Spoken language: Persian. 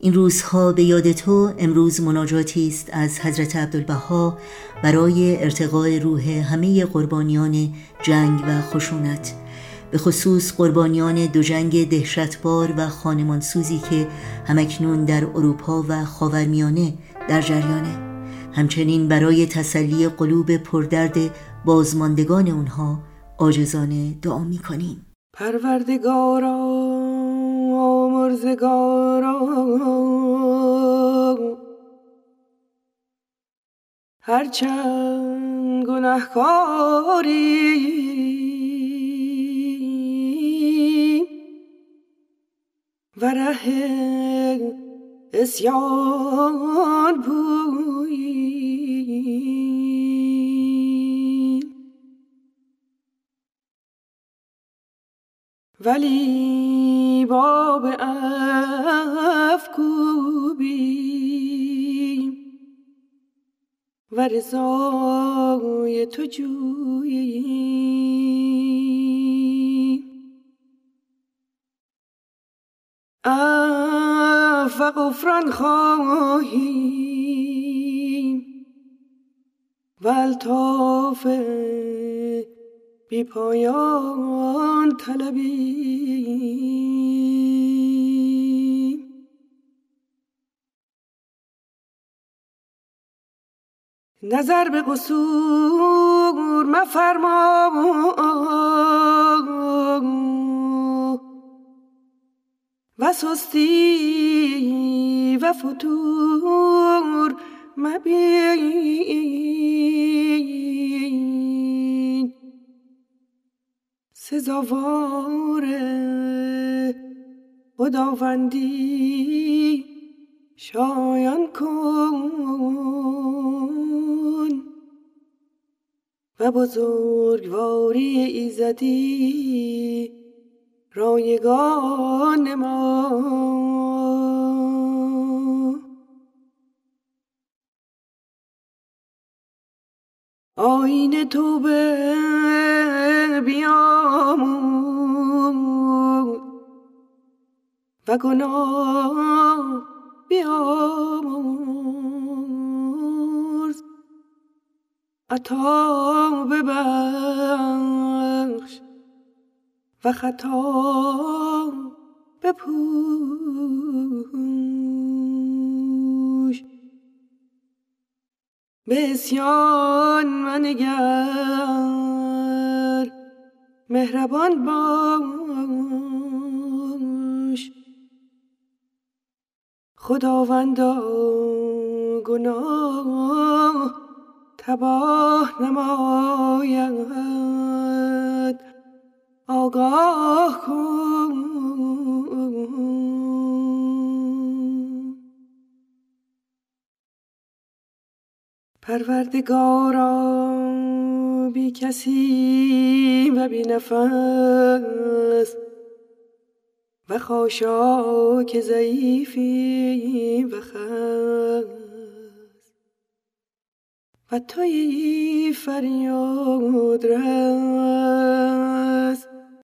این روزها به یاد تو امروز مناجاتی است از حضرت عبدالبها برای ارتقاء روح همه قربانیان جنگ و خشونت. به خصوص قربانیان دو جنگ دهشتبار و خانمانسوزی که همکنون در اروپا و خاورمیانه در جریانه. همچنین برای تسلی قلوب پردرد بازماندگان اونها آجزانه دعا می‌کنیم. پروردگارا مرزگارا هرچند گناهکاری و ره اسیان بویی ولی باب افکوبی. و رضای تو جویی. و غفران خواهیم و الطاف بی پایان طلبیم نظر به قصور مفرما و سستی و فتور مبین. سزاوار خداوندی شایان کن و بزرگواری ایزدی رایگان ما. آین توبه بیامون و گناه بیامرز عطا ببخش و خطا بپوش. به اسیان منگر مهربان باش. خداوندا گناه تباه نماید. آگاه کن. پروردگارا بی کسی و بی نفس و خاشاک ضعیفی و خست و توی فریاد رست